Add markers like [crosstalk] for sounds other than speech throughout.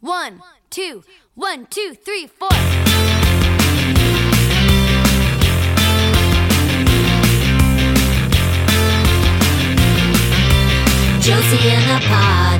One, two, one, two, three, four. Josie and the Podcats.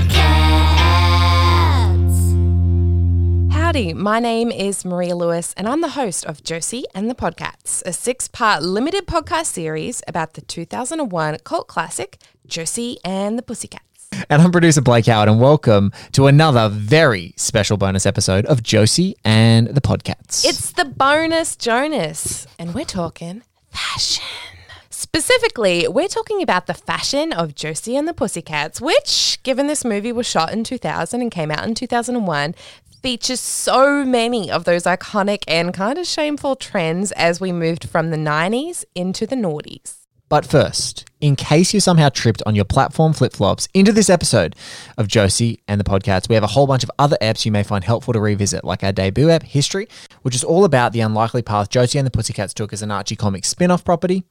Howdy, my name is Maria Lewis, and I'm the host of Josie and the Podcats, a six part limited podcast series about the 2001 cult classic, Josie and the Pussycats. And I'm producer Blake Howard, and welcome to another very special bonus episode of Josie and the Podcats. It's the bonus Jonas, and we're talking fashion. Specifically, we're talking about the fashion of Josie and the Pussycats, which, given this movie was shot in 2000 and came out in 2001, features so many of those iconic and kind of shameful trends as we moved from the 90s into the noughties. But first, in case you somehow tripped on your platform flip flops into this episode of Josie and the Podcats, we have a whole bunch of other apps you may find helpful to revisit, like our debut app, History, which is all about the unlikely path Josie and the Pussycats took as an Archie Comics spin off property.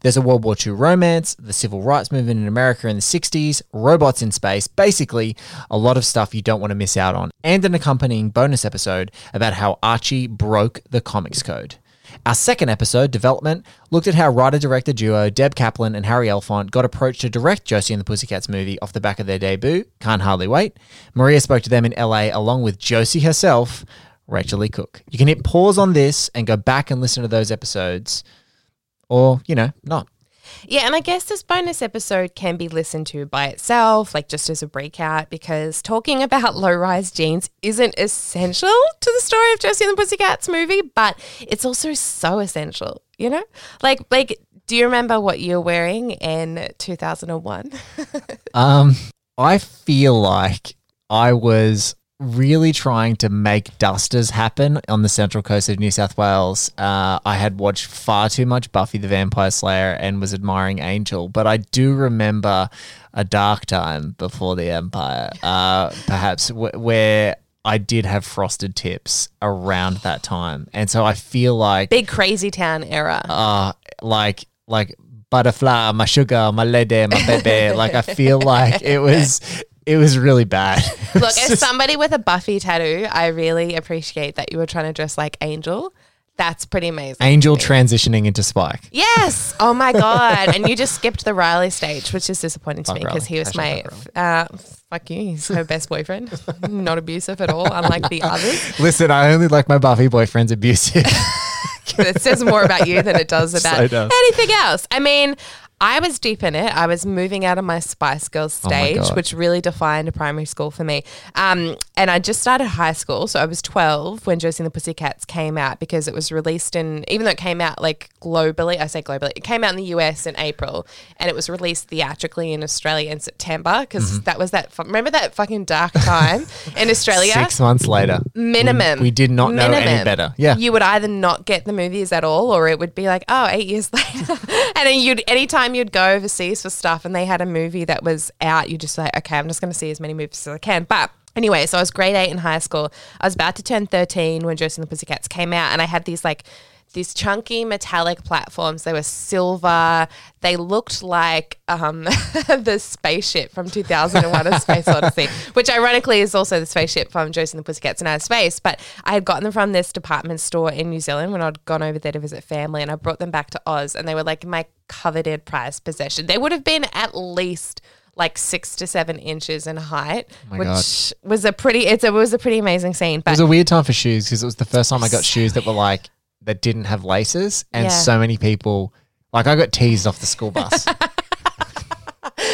There's a World War II romance, the civil rights movement in America in the 60s, robots in space, basically, a lot of stuff you don't want to miss out on, and an accompanying bonus episode about how Archie broke the comics code. Our second episode, Development, looked at how writer director duo Deb Kaplan and Harry Elfont got approached to direct Josie and the Pussycats movie off the back of their debut, Can't Hardly Wait. Maria spoke to them in LA along with Josie herself, Rachael Leigh Cook. You can hit pause on this and go back and listen to those episodes, or, you know, not. Yeah, and I guess this bonus episode can be listened to by itself, like just as a breakout, because talking about [laughs] low rise jeans isn't essential to the story of Josie and the Pussycats movie, but it's also so essential, you know? Like, like, do you remember what you were wearing in 2001? [laughs] Um, I feel like I was really trying to make dusters happen on the central coast of New South Wales. Uh, I had watched far too much Buffy the Vampire Slayer and was admiring Angel, but I do remember a dark time before the Empire, [laughs] uh, perhaps w- where. I did have frosted tips around that time, and so I feel like Big Crazy Town era. uh like like butterfly, my sugar, my lady, my baby. like I feel like it [laughs] was it was really bad. [laughs] Look, as somebody with a Buffy tattoo, I really appreciate that you were trying to dress like Angel. That's pretty amazing. Angel transitioning into Spike. Yes. Oh my [laughs] god! and you just skipped the Riley stage, which is disappointing to Fuck me because he was Riley. my uh, fuck you. He's her best boyfriend. [laughs] Not abusive at all, unlike the others. Listen, I only like my Buffy boyfriends abusive. It says more about you than it does about So does. anything else. I mean. I was deep in it. I was moving out of my Spice Girls Oh my stage, God. which really defined primary school for me. Um, and I just started high school, so I was 12 when Josie and the Pussycats came out because it was released in, even though it came out like globally, I say globally, it came out in the US in April and it was released theatrically in Australia in September because Mm-hmm. that was that, fu- remember that fucking dark [laughs] time in Australia? Six months later, minimum. we, we did not know any better. Yeah, You would either not get the movies at all or it would be like, oh, eight years [laughs] later. and then you'd anytime you'd go overseas for stuff and they had a movie that was out, you just like, okay, I'm just gonna see as many movies as I can. But Anyway, so I was grade eight in high school. I was about to turn 13 when Josie and the Pussycats came out, and I had these like these chunky metallic platforms. They were silver. They looked like um, [laughs] the spaceship from 2001: A Space Odyssey, [laughs] which ironically is also the spaceship from and the Pussycats in Outer Space. But I had gotten them from this department store in New Zealand when I'd gone over there to visit family, and I brought them back to Oz, and they were like my coveted prized possession. They would have been at least like six to seven inches in height, my which God. was a pretty. It's a, it was a pretty amazing scene. But it was a weird time for shoes because it was the first time I got shoes that were like that didn't have laces, and Yeah. so many people like I got teased off the school bus. [laughs]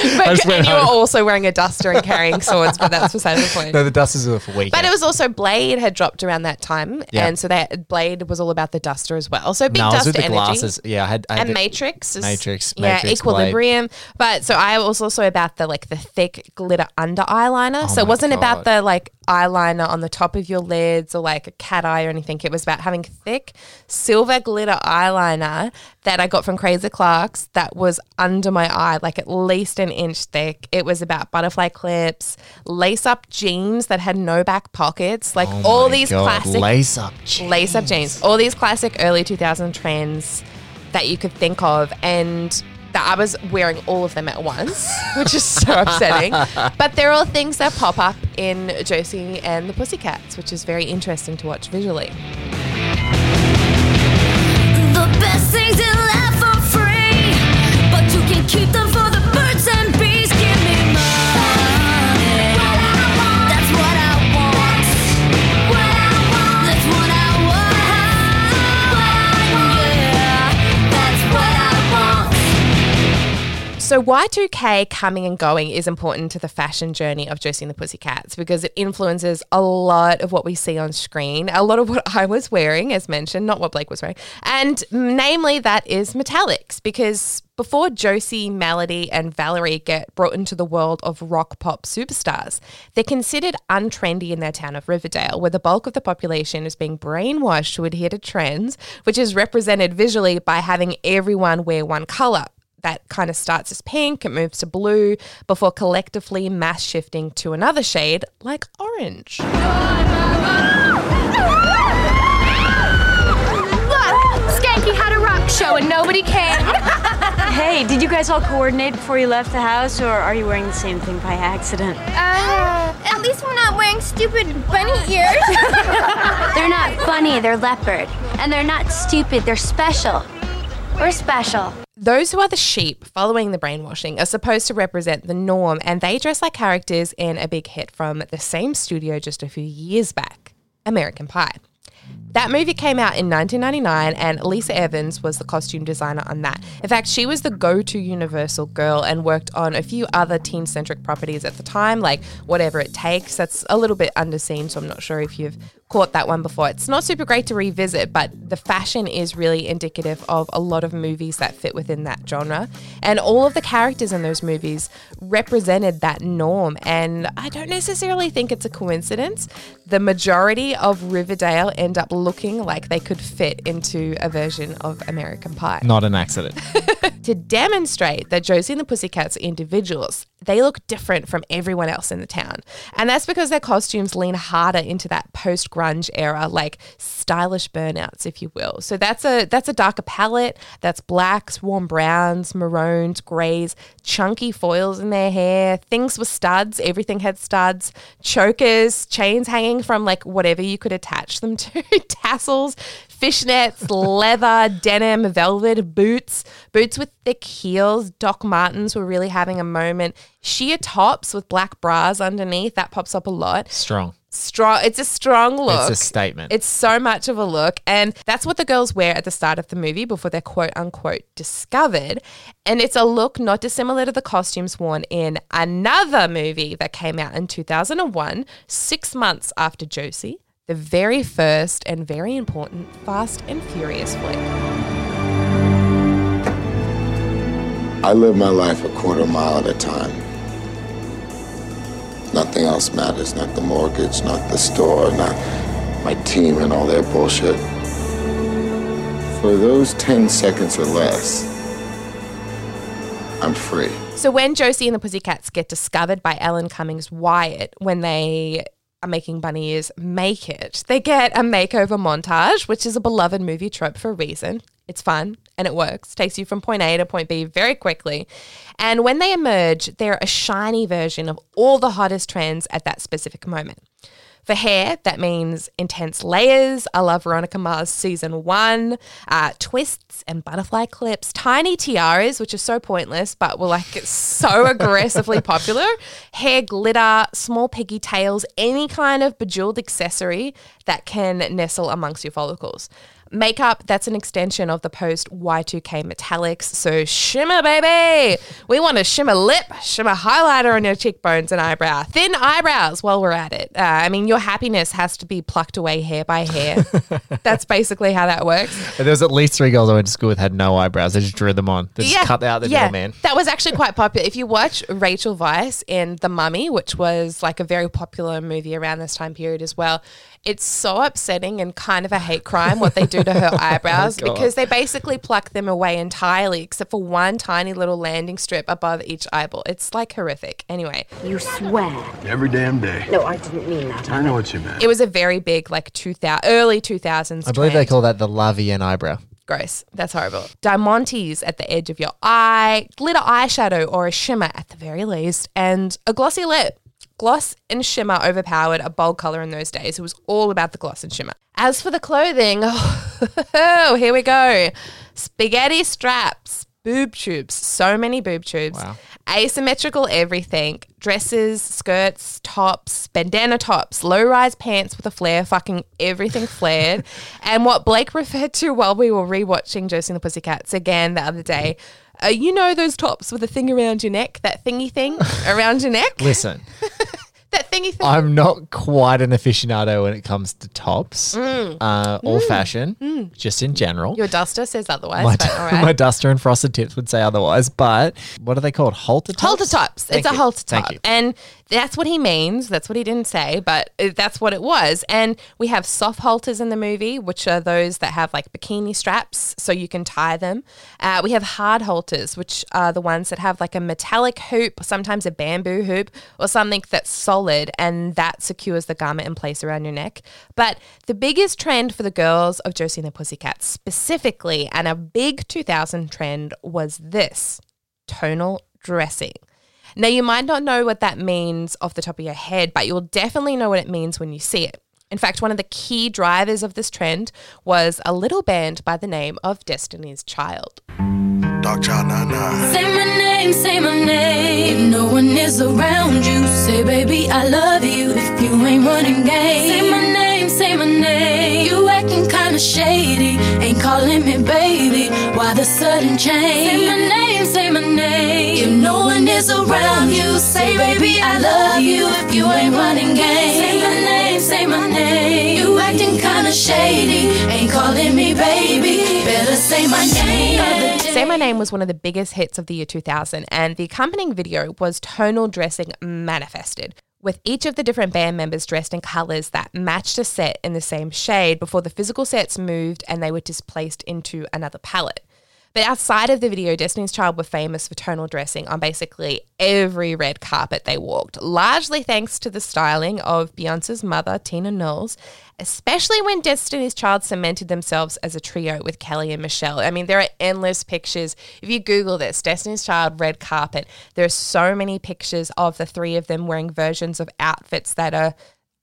[laughs] but and you were [laughs] also wearing a duster and carrying swords, but that's beside the point. no, the dusters were for weekends. But it was also Blade had dropped around that time, Yeah. and so that Blade was all about the duster as well. So big no, duster energy. glasses. Yeah, I had, I had And Matrix, is, Matrix, yeah, Matrix, Equilibrium. But so I was also about the like the thick glitter under eyeliner. Oh so Oh it wasn't about the like eyeliner on the top of your lids or like a cat eye or anything. It was about having thick silver glitter eyeliner that I got from Crazy Clark's that was under my eye, like at least an inch thick. It was about butterfly clips, lace up jeans that had no back pockets, like Oh all my these God, classic lace up jeans. lace up jeans, all these classic early 2000 trends that you could think of. And that I was wearing all of them at once, [laughs] which is so upsetting. But they're all things that pop up in Josie and the Pussycats, which is very interesting to watch visually. The best things in life are free, but you can keep them So Y2K coming and going is important to the fashion journey of Josie and the Pussycats because it influences a lot of what we see on screen. A lot of what I was wearing, as mentioned, not what Blake was wearing. And namely that is metallics because before Josie, Melody, and Valerie get brought into the world of rock pop superstars, they're considered untrendy in their town of Riverdale, where the bulk of the population is being brainwashed to adhere to trends, which is represented visually by having everyone wear one color that kind of starts as pink, it moves to blue, before collectively mass shifting to another shade like orange. Look, Skanky had a rock show and nobody came. [laughs] Hey, did you guys all coordinate before you left the house, or are you wearing the same thing by accident? Uh, at least we're not wearing stupid bunny [laughs] ears. They're not funny, they're leopard. And they're not stupid, they're special. We're special. Those who are the sheep following the brainwashing are supposed to represent the norm, and they dress like characters in a big hit from the same studio just a few years back American Pie. That movie came out in 1999, and Leesa Evans was the costume designer on that. In fact, she was the go to Universal girl and worked on a few other teen centric properties at the time, like Whatever It Takes. That's a little bit underseen, so I'm not sure if you've caught that one before. It's not super great to revisit, but the fashion is really indicative of a lot of movies that fit within that genre. And all of the characters in those movies represented that norm. And I don't necessarily think it's a coincidence. The majority of Riverdale end up looking like they could fit into a version of American Pie Not an accident. [laughs] to demonstrate that Josie and the Pussycats are individuals. They look different from everyone else in the town. And that's because their costumes lean harder into that post grunge era, like stylish burnouts, if you will. So that's a that's a darker palette. That's blacks, warm browns, maroons, greys, chunky foils in their hair, things with studs, everything had studs, chokers, chains hanging from like whatever you could attach them to, [laughs] tassels, fishnets, leather, denim, velvet, boots, boots with thick heels. Doc Martens were really having a moment. Sheer tops with black bras underneath, that pops up a lot. Strong. Strong, it's a strong look. It's a statement. It's so much of a look. And that's what the girls wear at the start of the movie before they're quote unquote discovered. And it's a look not dissimilar to the costumes worn in another movie that came out in 2001, six months after Josie, the very first and very important Fast and Furious flick. I live my life a quarter mile at a time. Nothing else matters, not the mortgage, not the store, not my team and all their bullshit. For those 10 seconds or less, I'm free. So when Josie and the Pussycats get discovered by Alan Cumming's Wyatt when they are making bunny ears make it, they get a makeover montage, which is a beloved movie trope for a reason. It's fun and it works, takes you from point A to point B very quickly. And when they emerge, they're a shiny version of all the hottest trends at that specific moment. For hair, that means intense layers. I love Veronica Mars season one, uh, twists and butterfly clips, tiny tiaras, which are so pointless, but were like so [laughs] aggressively popular. Hair glitter, small piggy tails, any kind of bejeweled accessory that can nestle amongst your follicles. Makeup, that's an extension of the post Y2K metallics. So shimmer, baby. We want a shimmer lip, shimmer highlighter on your cheekbones and eyebrow. Thin eyebrows while we're at it. Uh, I mean, your happiness has to be plucked away hair by hair. [laughs] that's basically how that works. There was at least three girls I went to school with had no eyebrows. They just drew them on. They just cut out the yeah. middleman. That was actually quite popular. If you watch Rachel Weisz in The Mummy, which was like a very popular movie around this time period as well, it's so upsetting and kind of a hate crime what they do to her [laughs] oh eyebrows God. because they basically pluck them away entirely except for one tiny little landing strip above each eyeball. It's like horrific. Anyway, You swear. Every damn day. No, I didn't mean that. I know what you meant. it was a very big like 2000 early 2000s I believe they call that the La Vienne eyebrow. Gross. That's horrible. Diamantes at the edge of your eye, glitter eyeshadow or a shimmer at the very least, and a glossy lip. Gloss and shimmer overpowered a bold color in those days. It was all about the gloss and shimmer. As for the clothing, [laughs] oh, here we go. Spaghetti straps, boob tubes, so many boob tubes, Wow. asymmetrical everything, dresses, skirts, tops, bandana tops, low rise pants with a flare, fucking everything [laughs] flared. and what Blake referred to while we were rewatching Josie and the Pussycats again the other day. Uh, you know those tops with a thing around your neck, that thingy thing [laughs] around your neck, Listen, [laughs] that thingy thing. I'm not quite an aficionado when it comes to tops, uh, or fashion, just in general. Your duster says otherwise, my, but all right. [laughs] my duster and frosted tips would say otherwise, but what are they called? Halter tops? Halter tops. Thank it's a you. halter Thank top. And that's what he means. That's what he didn't say, but that's what it was. And we have soft halters in the movie, which are those that have like bikini straps so you can tie them. Uh, we have hard halters, which are the ones that have like a metallic hoop, sometimes a bamboo hoop, or something that's solid and that secures the garment in place around your neck. But the biggest trend for the girls of Josie and the Pussycats specifically, and a big 2000 trend was this tonal dressing. Now, you might not know what that means off the top of your head, but you'll definitely know what it means when you see it. In fact, one of the key drivers of this trend was a little band by the name of Destiny's Child. Darkchild 99. Say my name, say my name. No one is around you, say baby I love you. If you ain't running game, say my name, say my name. You acting kinda shady, ain't calling me baby. Why the sudden change? Say my name, say my name. Around you, say baby I love you. If you ain't running game, say my name, say my name. You acting kinda shady, ain't calling me baby. Better say my name. Say My Name was one of the biggest hits of the year 2000, and the accompanying video was tonal dressing manifested, with each of the different band members dressed in colors that matched a set in the same shade before the physical sets moved and they were displaced into another palette. But outside of the video, Destiny's Child were famous for tonal dressing on basically every red carpet they walked, largely thanks to the styling of Beyonce's mother, Tina Knowles, especially when Destiny's Child cemented themselves as a trio with Kelly and Michelle. I mean, there are endless pictures. If you Google this, Destiny's Child red carpet, there are so many pictures of the three of them wearing versions of outfits that are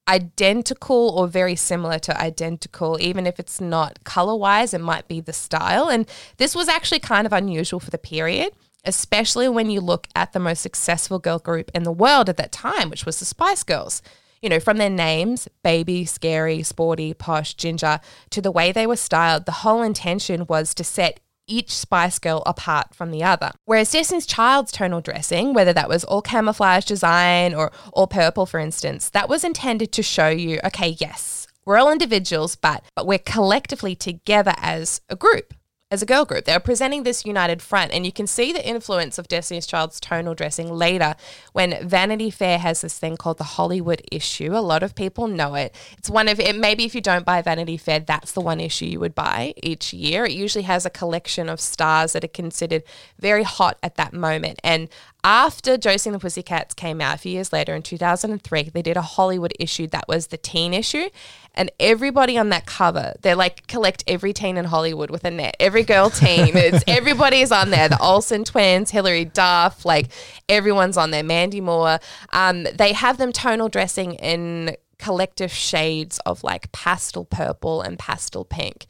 identical or very similar to identical, even if it's not color wise, it might be the style. And this was actually kind of unusual for the period, especially when you look at the most successful girl group in the world at that time, which was the Spice Girls. You know, from their names, baby, scary, sporty, posh, ginger, to the way they were styled, the whole intention was to set each Spice Girl apart from the other. Whereas Destiny's Child's tonal dressing, whether that was all camouflage design or all purple, for instance, that was intended to show you, okay, yes, we're all individuals, but but we're collectively together as a group. As a girl group, they were presenting this united front, and you can see the influence of Destiny's Child's tonal dressing later when Vanity Fair has this thing called the Hollywood issue. A lot of people know it. It's one of it. Maybe if you don't buy Vanity Fair, that's the one issue you would buy each year. It usually has a collection of stars that are considered very hot at that moment. And after Josie and the Pussycats came out a few years later in 2003, they did a Hollywood issue that was the teen issue. And everybody on that cover, they're like collect every teen in Hollywood with a net. Every girl teen, it's [laughs] everybody's on there. The Olsen twins, Hilary Duff, like everyone's on there. Mandy Moore. Um, they have them tonal dressing in collective shades of like pastel purple and pastel pink.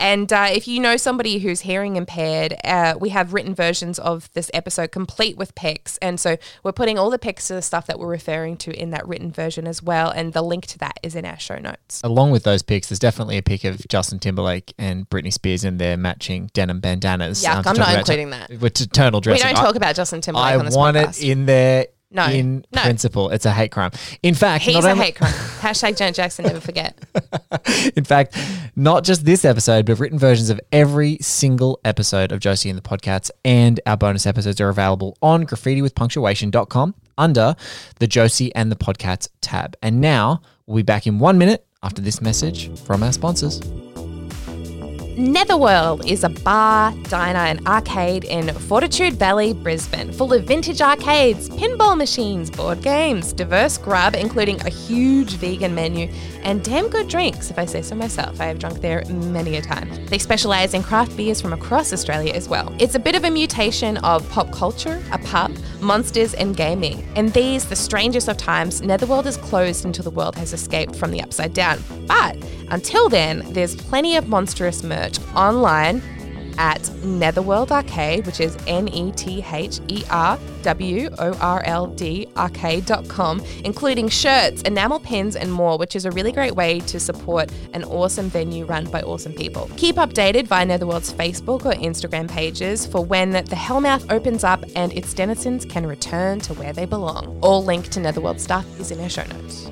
And uh, if you know somebody who's hearing impaired, uh, we have written versions of this episode complete with pics. And so we're putting all the pics of the stuff that we're referring to in that written version as well. And the link to that is in our show notes. Along with those pics, there's definitely a pic of Justin Timberlake and Britney Spears in their matching denim bandanas. Yeah, to I'm not including to- that. With t- tonal We don't I- talk about Justin Timberlake I on this want podcast. it in there. No, in no. principle, it's a hate crime. In fact, He's not a only- hate crime. [laughs] Hashtag Janet Jackson, never forget. [laughs] In fact, not just this episode, but written versions of every single episode of Josie and the Podcats and our bonus episodes are available on graffitiwithpunctuation.com under the Josie and the Podcats tab. And now we'll be back in one minute after this message from our sponsors. Netherworld is a bar, diner, and arcade in Fortitude Valley, Brisbane, full of vintage arcades, pinball machines, board games, diverse grub, including a huge vegan menu, and damn good drinks, if I say so myself. I have drunk there many a time. They specialise in craft beers from across Australia as well. It's a bit of a mutation of pop culture, a pub, monsters, and gaming. In these, the strangest of times, Netherworld is closed until the world has escaped from the upside down. But until then, there's plenty of monstrous merch online at Netherworld Arcade, which is N E T H E R W O R L D arcade.com, including shirts, enamel pins, and more, which is a really great way to support an awesome venue run by awesome people. Keep updated via Netherworld's Facebook or Instagram pages for when the Hellmouth opens up and its denizens can return to where they belong. All link to Netherworld stuff is in our show notes.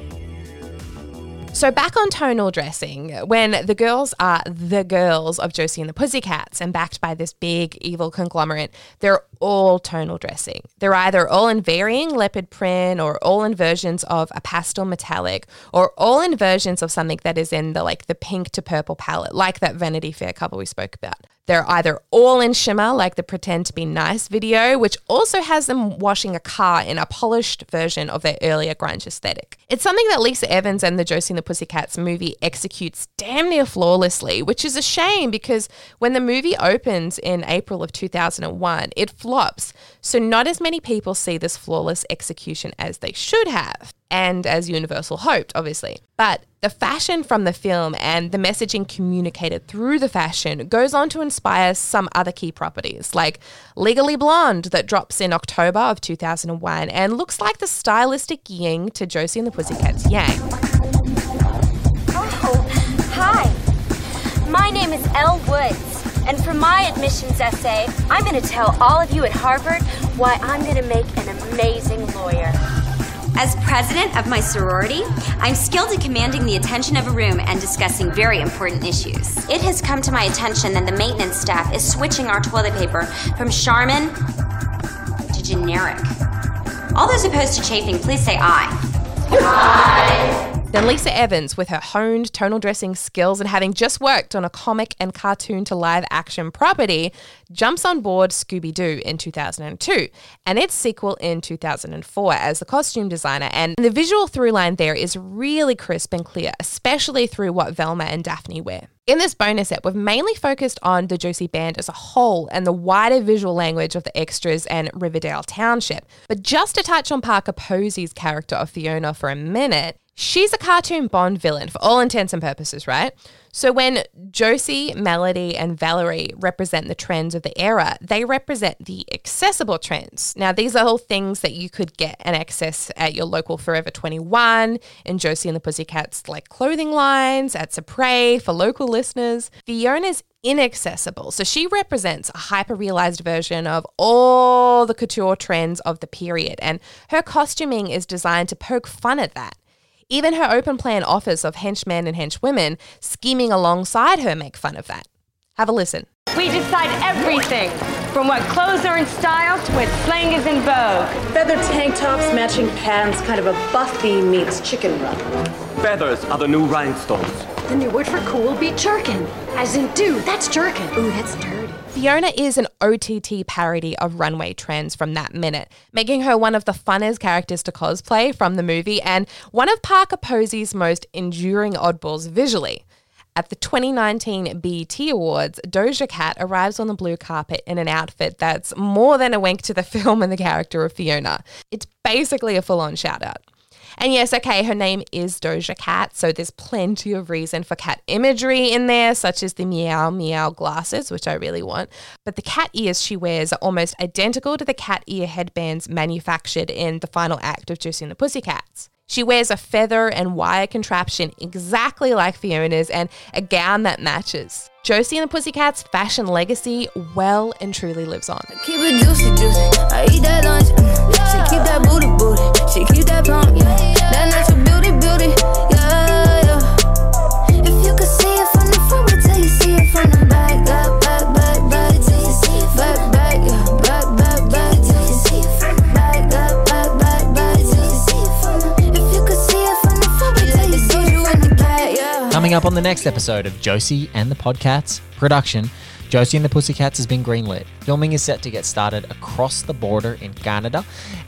So back on tonal dressing, when the girls are the girls of Josie and the Pussycats and backed by this big evil conglomerate, they're all tonal dressing. They're either all in varying leopard print or all in versions of a pastel metallic or all in versions of something that is in the like the pink to purple palette, like that Vanity Fair cover we spoke about. They're either all in shimmer, like the Pretend to Be Nice video, which also has them washing a car in a polished version of their earlier grunge aesthetic. It's something that Leesa Evans and the Josie and the Pussycats movie executes damn near flawlessly, which is a shame because when the movie opens in April of 2001, it flops. So not as many people see this flawless execution as they should have. And as Universal hoped, obviously. But the fashion from the film and the messaging communicated through the fashion goes on to inspire some other key properties, like Legally Blonde, that drops in October of 2001 and looks like the stylistic yin to Josie and the Pussycats Yang. Oh, hi. My name is Elle Woods, and for my admissions essay, I'm going to tell all of you at Harvard why I'm going to make an amazing lawyer. As president of my sorority, I'm skilled at commanding the attention of a room and discussing very important issues. It has come to my attention that the maintenance staff is switching our toilet paper from Charmin to generic. All those opposed to chafing, please say aye. Then Leesa Evans, with her honed tonal dressing skills and having just worked on a comic and cartoon to live action property, jumps on board Scooby Doo in 2002 and its sequel in 2004 as the costume designer. And the visual through line there is really crisp and clear, especially through what Velma and Daphne wear. In this bonus ep, we've mainly focused on the Josie band as a whole and the wider visual language of the extras and Riverdale Township. But just to touch on Parker Posey's character of Fiona for a minute, she's a cartoon Bond villain for all intents and purposes, right? So when Josie, Melody, and Valerie represent the trends of the era, they represent the accessible trends. Now, these are all things that you could get and access at your local Forever 21, and Josie and the Pussycats, like clothing lines, at Supre for local listeners. Fiona's inaccessible. So she represents a hyper realized version of all the couture trends of the period, and her costuming is designed to poke fun at that. Even her open plan office of henchmen and henchwomen scheming alongside her make fun of that. Have a listen. We decide everything, from what clothes are in style to what slang is in vogue. Feather tank tops, matching pants, kind of a Buffy meets chicken run. Feathers are the new rhinestones. The new word for cool will be jerkin. As in, dude, that's jerkin. Ooh, that's dirty. Fiona is an OTT parody of runway trends from that minute, making her one of the funnest characters to cosplay from the movie and one of Parker Posey's most enduring oddballs visually. At the 2019 BET Awards, Doja Cat arrives on the blue carpet in an outfit that's more than a wink to the [laughs] film and the character of Fiona. It's basically a full on shout out. And yes, okay, her name is Doja Cat, so there's plenty of reason for cat imagery in there, such as the meow meow glasses, which I really want. But the cat ears she wears are almost identical to the cat ear headbands manufactured in the final act of Josie and the Pussycats. She wears a feather and wire contraption exactly like Fiona's and a gown that matches. Josie and the Pussycats' fashion legacy well and truly lives on. Keep that mm. Booty, booty. She keep that pump. Yeah. That natural beauty, beauty. Yeah, yeah. If you could see it from the front, wait till you see it from the back. Back, back, back. Till you see it back, yeah. Back, back, back. Till you see it from the. Back, back, back, back. Till you see it from the. If you could see it from the front, wait till you see it from the back. Yeah. Coming up on the next episode of Josie and the Podcats production, Josie and the Pussycats has been greenlit. Filming is set to get started across the border in Canada,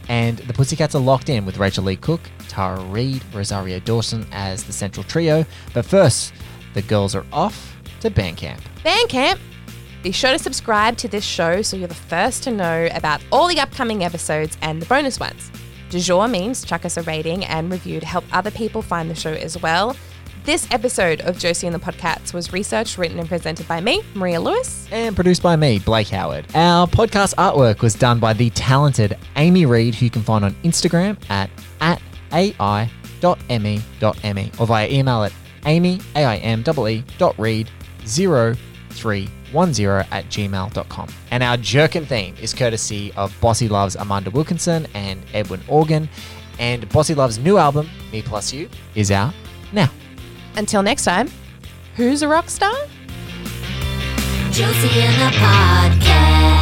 and the Pussycats are locked in with Rachael Leigh Cook, Tara Reid, Rosario Dawson as the central trio. But first, the girls are off to Bandcamp. Bandcamp. Be sure to subscribe to this show so you're the first to know about all the upcoming episodes and the bonus ones. Du jour means chuck us a rating and review to help other people find the show as well. This episode of Josie and the Podcats was researched, written, and presented by me, Maria Lewis. and produced by me, Blake Howard. Our podcast artwork was done by the talented Aimee Reid, who you can find on Instagram at, at ai.me.me or via email at amy, A-I-M-E-E dot reid 0310 at gmail.com. And our Jerkin theme is courtesy of Bossy Love's Amanda Wilkinson and Edwin Organ. And Bossy Love's new album, Me Plus You, is out. Until next time, who's a rock star? Josie podcast.